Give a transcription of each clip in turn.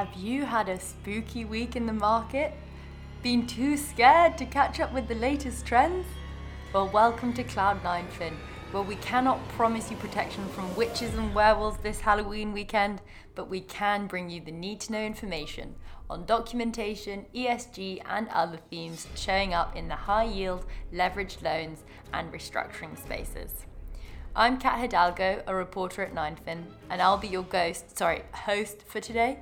Have you had a spooky week in the market? Been too scared to catch up with the latest trends? Well, welcome to Cloud 9fin, where we cannot promise you protection from witches and werewolves this Halloween weekend, but we can bring you the need to know information on documentation, ESG, and other themes showing up in the high yield, leveraged loans, and restructuring spaces. I'm Kat Hidalgo, a reporter at 9fin, and I'll be your ghost, sorry, host for today.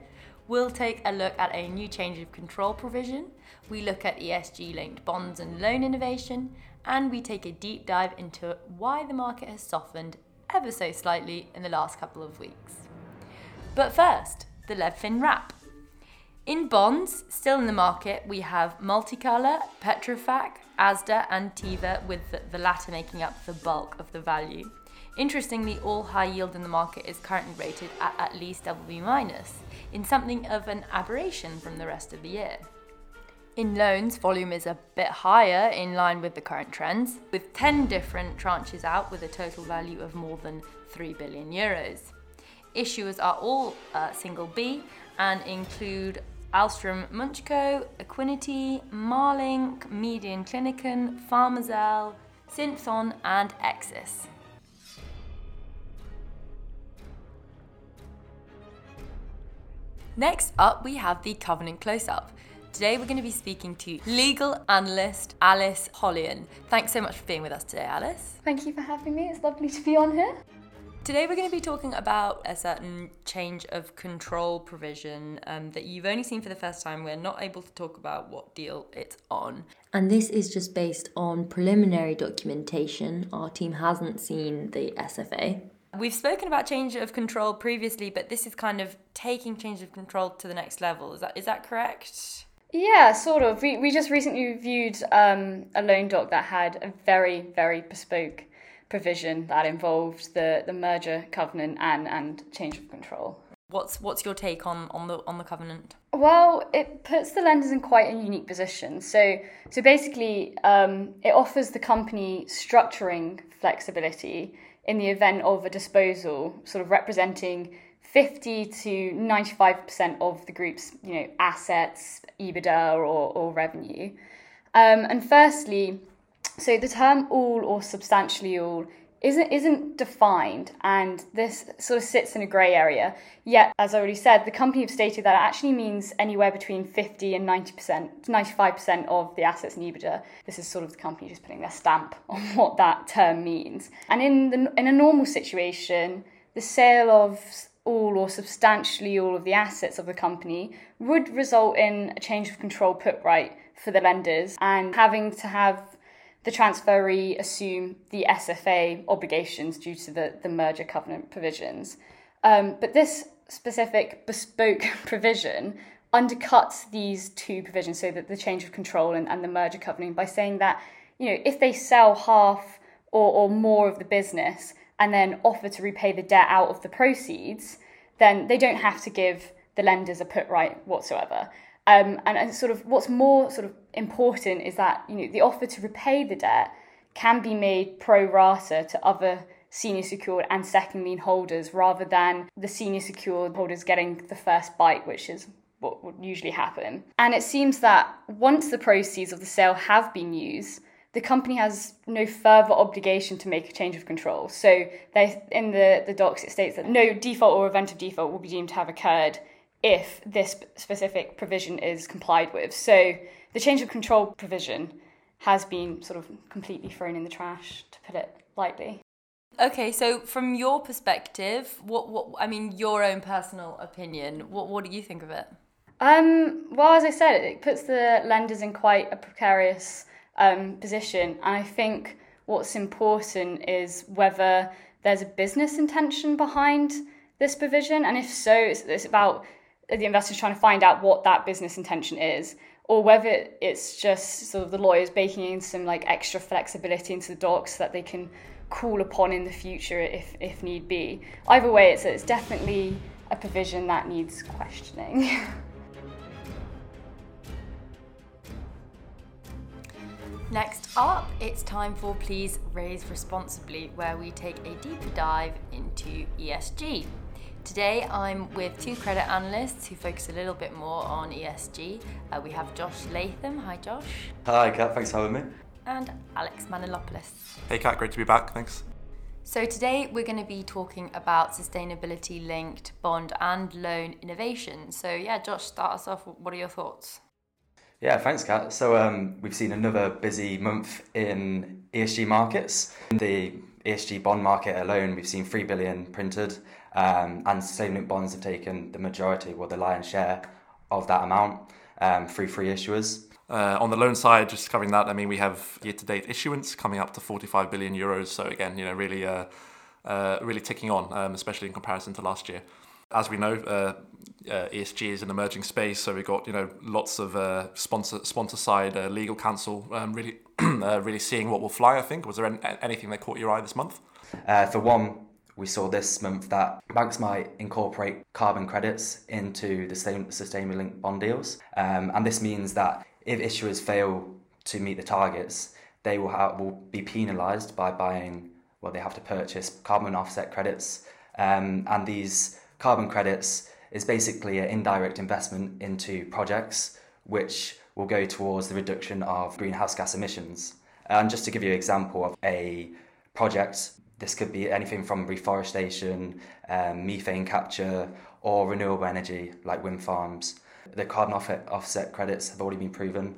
We'll take a look at a new change of control provision, we look at ESG linked bonds and loan innovation, and we take a deep dive into why the market has softened ever so slightly in the last couple of weeks. But first, the LevFin wrap. In bonds, still in the market, we have Multicolor, Petrofac, Asda, and Teva, with the latter making up the bulk of the value. Interestingly, all high yield in the market is currently rated at at least BB minus, in something of an aberration from the rest of the year. In loans, volume is a bit higher in line with the current trends, with 10 different tranches out with a total value of more than 3 billion euros. Issuers are all uh, single B and include Ahlstrom-Munksjö, Equiniti, Marlink, Median Kliniken, Pharmazell, Synthon, and Exis. Next up, we have the Covenant close up. Today, we're going to be speaking to legal analyst Alice Hollien. Thanks so much for being with us today, Alice. Thank you for having me. It's lovely to be on here. Today, we're going to be talking about a certain change of control provision um, that you've only seen for the first time. We're not able to talk about what deal it's on. And this is just based on preliminary documentation. Our team hasn't seen the SFA. We've spoken about change of control previously, but this is kind of taking change of control to the next level. Is that is that correct? Yeah, sort of. We, we just recently reviewed um, a loan doc that had a very, very bespoke provision that involved the, the merger covenant and, and change of control. What's what's your take on, on the on the covenant? Well, it puts the lenders in quite a unique position. So so basically, um, it offers the company structuring flexibility in the event of a disposal, sort of representing 50 to 95% of the group's you know assets, EBITDA or, or revenue. Um, and firstly, so the term all or substantially all isn't isn't defined and this sort of sits in a grey area. Yet, as I already said, the company have stated that it actually means anywhere between 50 and 90%, 95% of the assets in EBITDA. This is sort of the company just putting their stamp on what that term means. And in the in a normal situation, the sale of all or substantially all of the assets of the company would result in a change of control put right for the lenders and having to have the transferee assume the SFA obligations due to the, the merger covenant provisions. Um, but this specific bespoke provision undercuts these two provisions, so that the change of control and, and the merger covenant, by saying that you know if they sell half or, or more of the business and then offer to repay the debt out of the proceeds, then they don't have to give the lenders a put right whatsoever. Um, and, and sort of what's more sort of important is that you know the offer to repay the debt can be made pro rata to other senior secured and second lien holders rather than the senior secured holders getting the first bite, which is what would usually happen. And it seems that once the proceeds of the sale have been used, the company has no further obligation to make a change of control. So they, in the, the docs, it states that no default or event of default will be deemed to have occurred if this specific provision is complied with. So the change of control provision has been sort of completely thrown in the trash, to put it lightly. Okay, so from your perspective, what what I mean, your own personal opinion, what what do you think of it? Um, well, as I said, it puts the lenders in quite a precarious um, position, and I think what's important is whether there's a business intention behind this provision, and if so, it's, it's about the investors trying to find out what that business intention is or whether it's just sort of the lawyers baking in some like extra flexibility into the docs that they can call upon in the future if, if need be. Either way, it's, it's definitely a provision that needs questioning. Next up, it's time for Please Raise Responsibly, where we take a deeper dive into ESG. Today I'm with two credit analysts who focus a little bit more on ESG. Uh, we have Josh Latham. Hi, Josh. Hi, Kat. Thanks for having me. And Alex Manilopoulos. Hey, Kat. Great to be back. Thanks. So, today we're going to be talking about sustainability linked bond and loan innovation. So, yeah, Josh, start us off. What are your thoughts? Yeah, thanks, Kat. So, um, we've seen another busy month in ESG markets. In the ESG bond market alone, we've seen 3 billion printed, um, and sustainable bonds have taken the majority, or the lion's share of that amount um, through free issuers. Uh, on the loan side, just covering that, I mean, we have year-to-date issuance coming up to 45 billion euros. So again, you know, really, uh, uh, really ticking on, um, especially in comparison to last year. As we know, uh, uh, ESG is an emerging space, so we've got you know lots of uh, sponsor sponsor side legal counsel um, really really seeing what will fly. I think was there any, anything that caught your eye this month? for one, we saw this month that banks might incorporate carbon credits into the sustainable linked bond deals. Um, and this means that if issuers fail to meet the targets, they will, have, will be penalised by buying, well, they have to purchase carbon offset credits. Um, and these carbon credits is basically an indirect investment into projects which will go towards the reduction of greenhouse gas emissions. And just to give you an example of a project this could be anything from reforestation, um, methane capture, or renewable energy like wind farms. The carbon offset credits have already been proven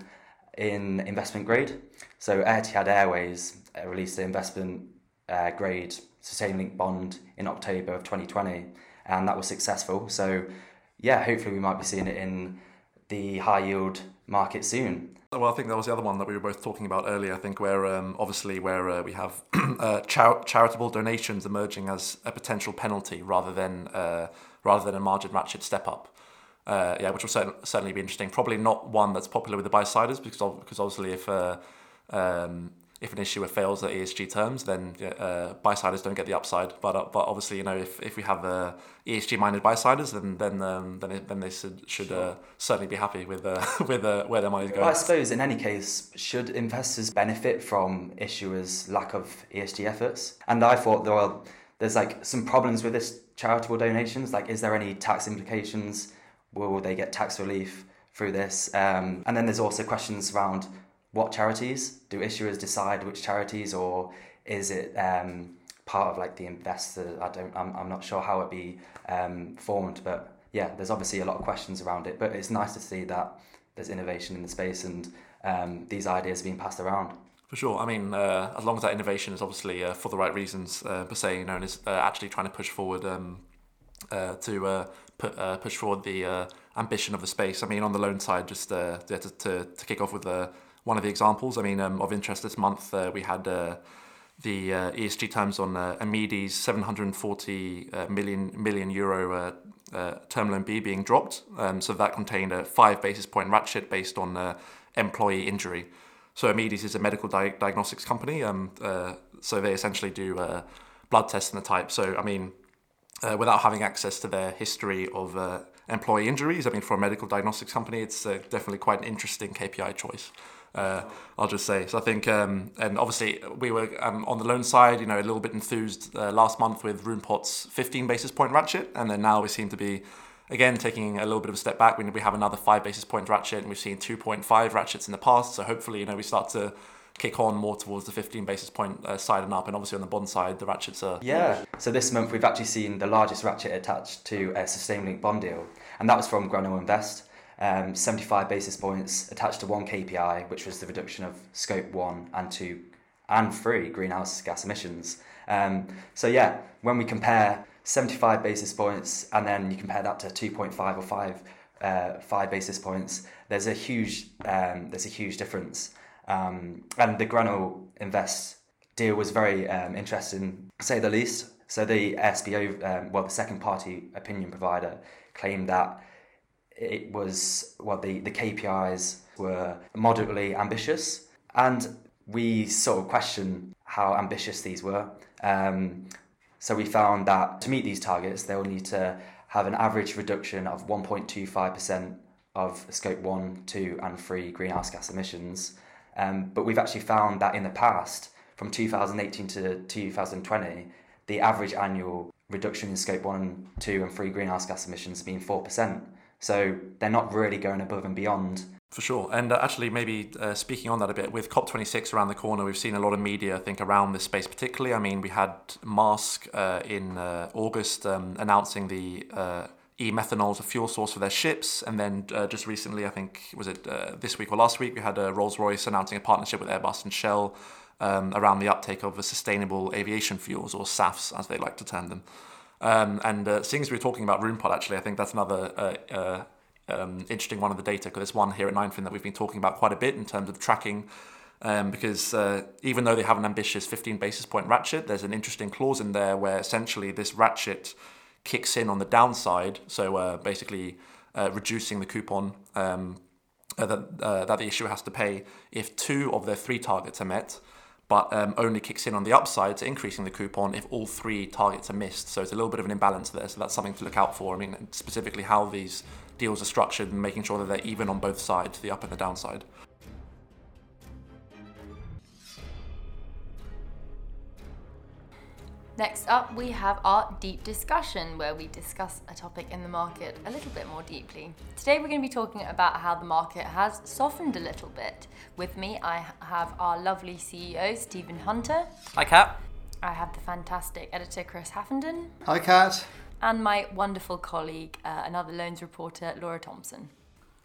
in investment grade. So Etihad Airways uh, released the investment uh, grade sustainable bond in October of 2020, and that was successful. So yeah, hopefully we might be seeing it in the high yield market soon. Well, I think that was the other one that we were both talking about earlier. I think where um, obviously where uh, we have uh, char- charitable donations emerging as a potential penalty rather than uh, rather than a margin ratchet step up. Uh, yeah, which will cert- certainly be interesting. Probably not one that's popular with the buy siders because because obviously if uh, um, if an issuer fails at ESG terms, then uh, buy-siders don't get the upside. But uh, but obviously, you know, if, if we have uh, ESG-minded buy-siders, then then um, then it, then they should should uh, certainly be happy with uh, with uh, where their money is going. Well, I suppose in any case, should investors benefit from issuers' lack of ESG efforts? And I thought there were there's like some problems with this charitable donations. Like, is there any tax implications? Will they get tax relief through this? Um, and then there's also questions around what charities? Do issuers decide which charities, or is it um, part of like the investor? I don't. I'm, I'm not sure how it be um, formed, but yeah, there's obviously a lot of questions around it. But it's nice to see that there's innovation in the space and um, these ideas being passed around. For sure. I mean, uh, as long as that innovation is obviously uh, for the right reasons, uh, per se, you know, and is uh, actually trying to push forward um, uh, to uh, push forward the ambition of the space. I mean, on the loan side, just to, to, to kick off with the one of the examples. I mean, um, of interest this month, uh, we had uh, the uh, ESG terms on uh, Amedes 740 uh, million million euro uh, uh, term loan B being dropped. Um, so that contained a five basis point ratchet based on employee injury. So Amedes is a medical di- diagnostics company. Um, so they essentially do blood tests and the type. So I mean, without having access to their history of employee injuries, I mean, for a medical diagnostics company, it's definitely quite an interesting KPI choice. Uh, I'll just say. So I think, um, and obviously we were um, on the loan side, you know, a little bit enthused uh, last month with Roompot's 15 basis point ratchet, and then now we seem to be again taking a little bit of a step back. We, we have another five basis point ratchet, and we've seen 2.5 ratchets in the past. So hopefully, you know, we start to kick on more towards the 15 basis point uh, side and up, and obviously on the bond side, the ratchets are yeah. So this month we've actually seen the largest ratchet attached to a sustainable bond deal, and that was from Graanul Invest um, 75 basis points attached to one KPI, which was the reduction of scope one and two and three greenhouse gas emissions. Um, so yeah, when we compare 75 basis points and then you compare that to 2.5 or 5, uh, 5 basis points, there's a huge um, there's a huge difference. Um, and the Graanul Invest deal was very um, interesting, to say the least. So the SPO, um, well, the second party opinion provider, claimed that it was well the, the KPIs were moderately ambitious and we sort of questioned how ambitious these were. Um, so we found that to meet these targets, they'll need to have an average reduction of 1.25% of scope 1, 2, and 3 greenhouse gas emissions. Um, but we've actually found that in the past, from 2018 to 2020, the average annual reduction in scope 1 2 and 3 greenhouse gas emissions has been 4%. So they're not really going above and beyond for sure. And uh, actually, maybe uh, speaking on that a bit, with COP26 around the corner, we've seen a lot of media, I think, around this space particularly. I mean, we had Maersk uh, in uh, August um, announcing the uh, e-methanol as a fuel source for their ships. And then uh, just recently, I think, was it this week or last week, we had a Rolls-Royce announcing a partnership with Airbus and Shell um, around the uptake of sustainable aviation fuels, or SAFs, as they like to term them. Um, and seeing as we are talking about Roompot, actually, I think that's another um, interesting one of the data because there's one here at 9fin that we've been talking about quite a bit in terms of tracking. Um, because uh, even though they have an ambitious 15 basis point ratchet, there's an interesting clause in there where essentially this ratchet kicks in on the downside. So uh, basically, uh, reducing the coupon um, uh, that uh, that the issuer has to pay if two of their three targets are met, but um, only kicks in on the upside to increasing the coupon if all three targets are missed. So it's a little bit of an imbalance there. So that's something to look out for. I mean, specifically how these deals are structured and making sure that they're even on both sides, the up and the downside. Next up, we have our deep discussion where we discuss a topic in the market a little bit more deeply. Today, we're going to be talking about how the market has softened a little bit. With me, I have our lovely CEO, Stephen Hunter. Hi, Kat. I have the fantastic editor, Chris Haffenden. Hi, Kat and my wonderful colleague, uh, another loans reporter, Laura Thompson.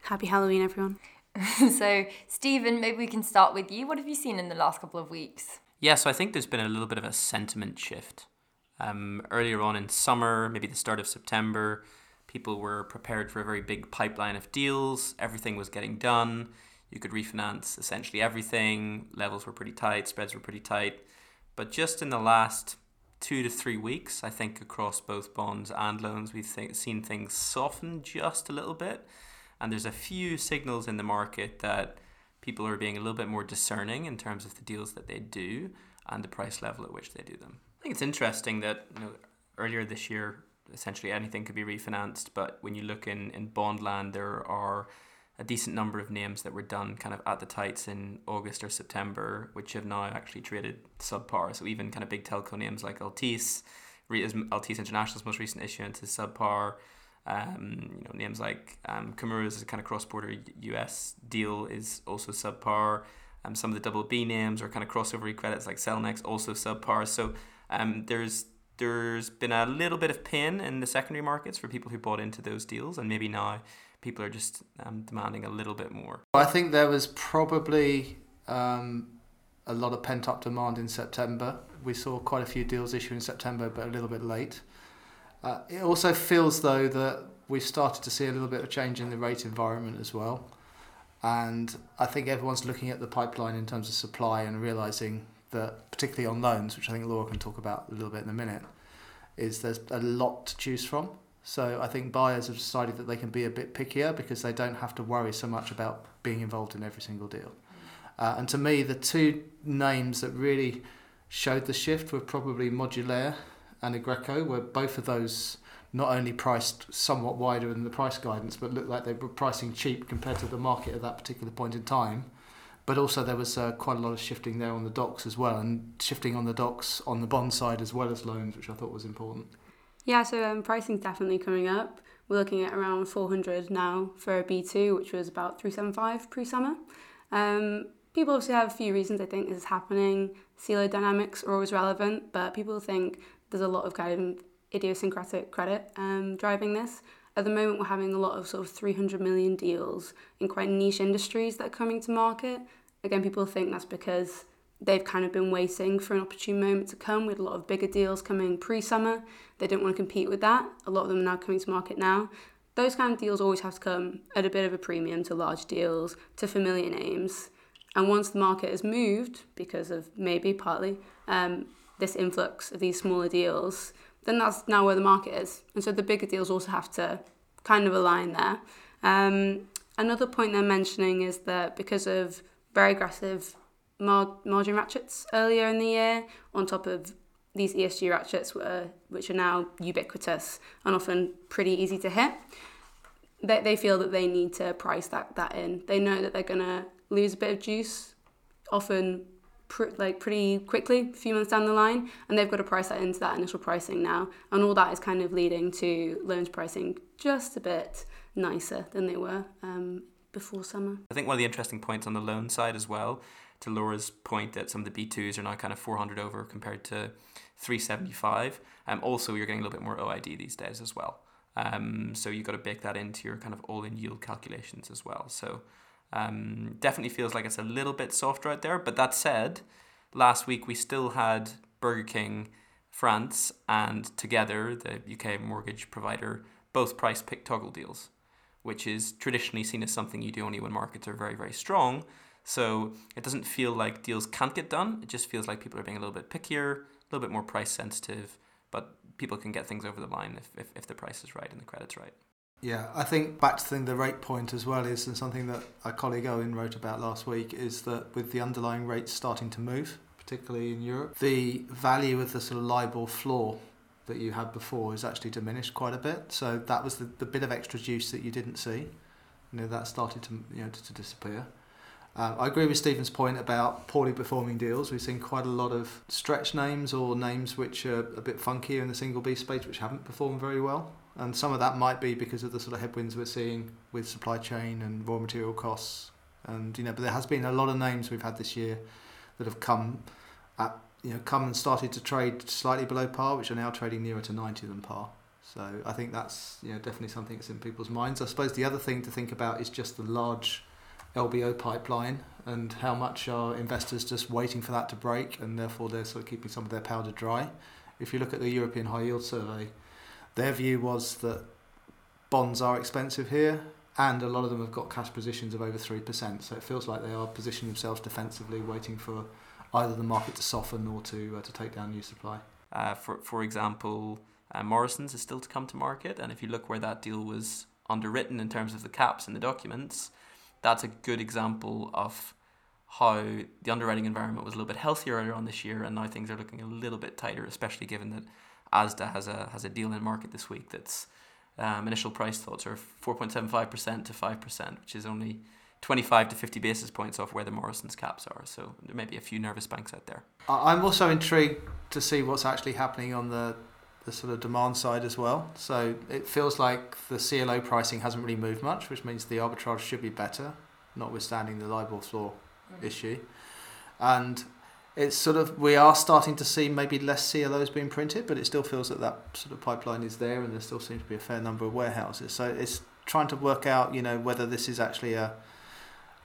Happy Halloween, everyone. so, Stephen, maybe we can start with you. What have you seen in the last couple of weeks? Yeah, so I think there's been a little bit of a sentiment shift. Um, earlier on in summer, maybe the start of September, people were prepared for a very big pipeline of deals. Everything was getting done. You could refinance essentially everything. Levels were pretty tight, spreads were pretty tight. But just in the last two to three weeks, I think across both bonds and loans, we've th- seen things soften just a little bit. And there's a few signals in the market that people are being a little bit more discerning in terms of the deals that they do and the price level at which they do them. I think it's interesting that you know, earlier this year, essentially anything could be refinanced, but when you look in, in bond land, there are a decent number of names that were done kind of at the tights in August or September, which have now actually traded subpar. So even kind of big telco names like Altice, Altice International's most recent issuance is subpar. Um, you know, names like um, Kimura's kind of cross-border US deal is also subpar. Um, some of the double B names or kind of crossover credits like Cellnex also subpar. So um, there's there's been a little bit of pain in the secondary markets for people who bought into those deals, and maybe now people are just um, demanding a little bit more. I think there was probably um, a lot of pent up demand in September. We saw quite a few deals issue in September, but a little bit late. Uh, it also feels though that we've started to see a little bit of change in the rate environment as well. And I think everyone's looking at the pipeline in terms of supply and realizing that, particularly on loans, which I think Laura can talk about a little bit in a minute, is there's a lot to choose from. So I think buyers have decided that they can be a bit pickier because they don't have to worry so much about being involved in every single deal. Uh, and to me, the two names that really showed the shift were probably Modulaire and Aggreko, where both of those not only priced somewhat wider than the price guidance, but looked like they were pricing cheap compared to the market at that particular point in time. But also there was uh, quite a lot of shifting there on the docks as well, and shifting on the docks on the bond side as well as loans, which I thought was important. Yeah, so um, pricing's definitely coming up. We're looking at around 400 now for a B2, which was about 375 pre-summer. Um, people obviously have a few reasons I think this is happening. CLO dynamics are always relevant, but people think there's a lot of kind of idiosyncratic credit um, driving this. At the moment, we're having a lot of sort of 300 million deals in quite niche industries that are coming to market. Again, people think that's because they've kind of been waiting for an opportune moment to come with a lot of bigger deals coming pre-summer. They don't want to compete with that. A lot of them are now coming to market now. Those kind of deals always have to come at a bit of a premium to large deals, to familiar names. And once the market has moved, because of maybe partly um, this influx of these smaller deals, then that's now where the market is. And so the bigger deals also have to kind of align there. Um, another point they're mentioning is that because of very aggressive mar- margin ratchets earlier in the year, on top of these ESG ratchets, were, which are now ubiquitous and often pretty easy to hit, they, they feel that they need to price that, that in. They know that they're going to lose a bit of juice, often pr- like pretty quickly, a few months down the line, and they've got to price that into that initial pricing now, and all that is kind of leading to loans pricing just a bit nicer than they were um, before summer. I think one of the interesting points on the loan side as well, to Laura's point that some of the B2s are now kind of 400 over compared to 375. Um, also, you're getting a little bit more OID these days as well. Um, so you've got to bake that into your kind of all-in yield calculations as well. So um, definitely feels like it's a little bit softer out there. But that said, last week we still had Burger King France and Together, the UK mortgage provider, both price PIK toggle deals, which is traditionally seen as something you do only when markets are very, very strong. So it doesn't feel like deals can't get done. It just feels like people are being a little bit pickier, a little bit more price sensitive, but people can get things over the line if, if, if the price is right and the credit's right. Yeah, I think back to the rate point as well is and something that our colleague Owen wrote about last week is that with the underlying rates starting to move, particularly in Europe, the value of the sort of LIBOR floor that you had before is actually diminished quite a bit. So that was the, the bit of extra juice that you didn't see. You know, that started to you know to, to disappear. Um, I agree with Stephen's point about poorly performing deals. We've seen quite a lot of stretch names or names which are a bit funkier in the single B space, which haven't performed very well. And some of that might be because of the sort of headwinds we're seeing with supply chain and raw material costs. And you know, but there has been a lot of names we've had this year that have come at you know come and started to trade slightly below par, which are now trading nearer to 90 than par. So I think that's you know definitely something that's in people's minds. I suppose the other thing to think about is just the large LBO pipeline and how much are investors just waiting for that to break and therefore they're sort of keeping some of their powder dry. If you look at the European High Yield Survey, their view was that bonds are expensive here and a lot of them have got cash positions of over 3%. So it feels like they are positioning themselves defensively, waiting for either the market to soften or to, uh, to take down new supply. Uh, for, for example, uh, Morrison's is still to come to market, and if you look where that deal was underwritten in terms of the caps in the documents, that's a good example of how the underwriting environment was a little bit healthier earlier on this year, and now things are looking a little bit tighter, especially given that ASDA has a has a deal in market this week that's um, initial price thoughts are 4.75% to 5%, which is only 25 to 50 basis points off where the Morrison's caps are. So there may be a few nervous banks out there. I'm also intrigued to see what's actually happening on the the sort of demand side as well. So it feels like the CLO pricing hasn't really moved much, which means the arbitrage should be better, notwithstanding the LIBOR floor mm-hmm. issue. And it's sort of we are starting to see maybe less CLOs being printed, but it still feels that that sort of pipeline is there, and there still seems to be a fair number of warehouses. So it's trying to work out, you know, whether this is actually a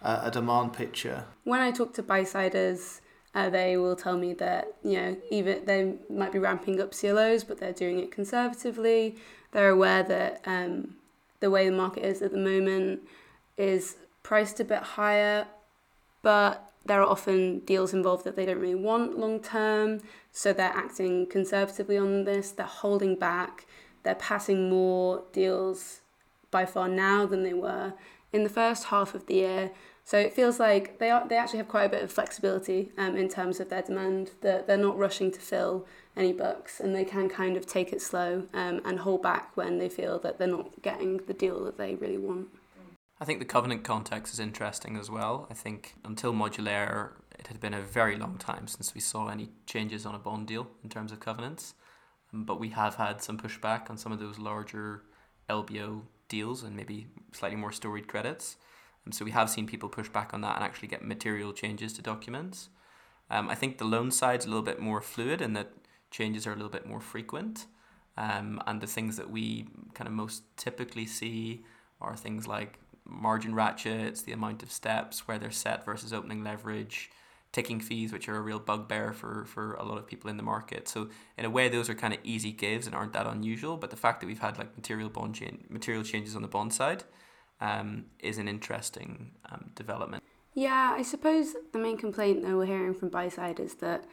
a, a demand picture. When I talk to buy siders uh, they will tell me that you know even they might be ramping up CLOs, but they're doing it conservatively. They're aware that um, the way the market is at the moment is priced a bit higher, but there are often deals involved that they don't really want long term, so they're acting conservatively on this. They're holding back. They're passing more deals by far now than they were in the first half of the year. So it feels like they are they actually have quite a bit of flexibility um, in terms of their demand. That they're not rushing to fill any books, and they can kind of take it slow um, and hold back when they feel that they're not getting the deal that they really want. I think the covenant context is interesting as well. I think until Modulaire, it had been a very long time since we saw any changes on a bond deal in terms of covenants. Um, but we have had some pushback on some of those larger LBO deals and maybe slightly more storied credits. Um, so we have seen people push back on that and actually get material changes to documents. Um, I think the loan side's a little bit more fluid and that changes are a little bit more frequent. Um, and the things that we kind of most typically see are things like margin ratchets, the amount of steps, where they're set versus opening leverage, ticking fees, which are a real bugbear for, for a lot of people in the market. So in a way, those are kind of easy gives and aren't that unusual. But the fact that we've had like material bond material changes on the bond side um, is an interesting um, development. Yeah, I suppose the main complaint that we're hearing from buy side is that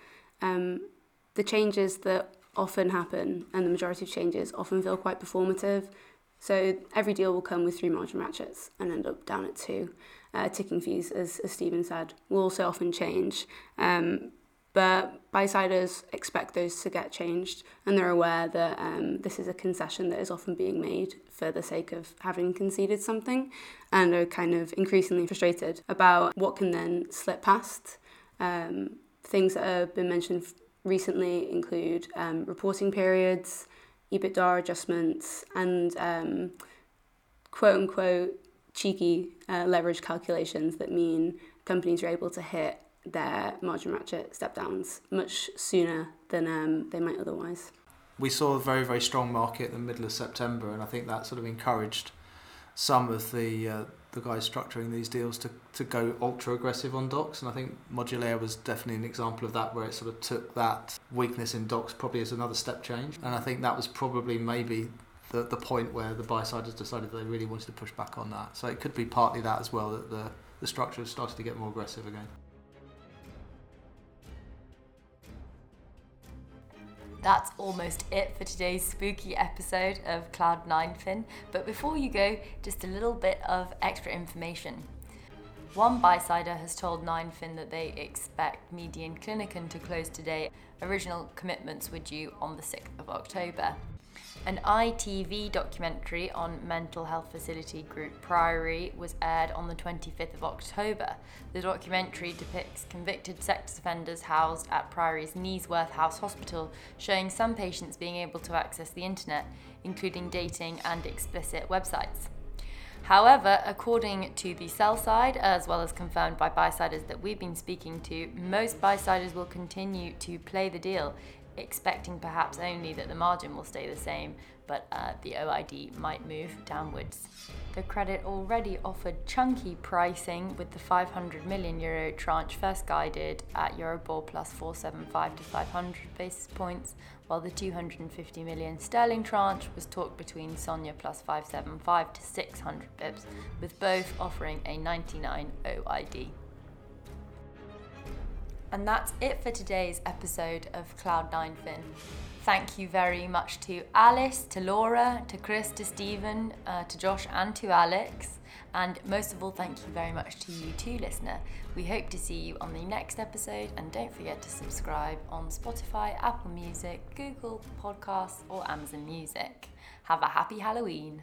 um, the changes that often happen and the majority of changes often feel quite performative. So every deal will come with three margin ratchets and end up down at two. Uh, ticking fees, as, as Stephen said, will also often change. Um, but buy-siders expect those to get changed and they're aware that um, this is a concession that is often being made for the sake of having conceded something and are kind of increasingly frustrated about what can then slip past. Um, things that have been mentioned recently include um, reporting periods, EBITDA adjustments, and um, quote unquote cheeky uh, leverage calculations that mean companies are able to hit their margin ratchet step downs much sooner than um, they might otherwise. We saw a very, very strong market in the middle of September, and I think that sort of encouraged some of the uh, the guys structuring these deals to, to go ultra aggressive on docs. And I think Modulaire was definitely an example of that, where it sort of took that weakness in docs probably as another step change. And I think that was probably maybe the, the point where the buy side has decided they really wanted to push back on that. So it could be partly that as well, that the, the structure has started to get more aggressive again. That's almost it for today's spooky episode of Cloud 9fin. But before you go, just a little bit of extra information. One buy-sider has told 9fin that they expect Median Kliniken to close today. Original commitments were due on the 6th of October. An ITV documentary on mental health facility group Priory was aired on the 25th of October. The documentary depicts convicted sex offenders housed at Priory's Kneesworth House Hospital, showing some patients being able to access the internet, including dating and explicit websites. However, according to the sell side, as well as confirmed by buy-siders that we've been speaking to, most buy-siders will continue to play the deal expecting perhaps only that the margin will stay the same, but uh, the OID might move downwards. The credit already offered chunky pricing with the 500 million euro tranche first guided at Euribor plus 475 to 500 basis points, while the 250 million sterling tranche was talked between SONIA plus 575 to 600 bips, with both offering a 99 OID. And that's it for today's episode of Cloud 9fin. Thank you very much to Alice, to Laura, to Chris, to Stephen, uh, to Josh, and to Alex. And most of all, thank you very much to you too, listener. We hope to see you on the next episode, and don't forget to subscribe on Spotify, Apple Music, Google Podcasts, or Amazon Music. Have a happy Halloween!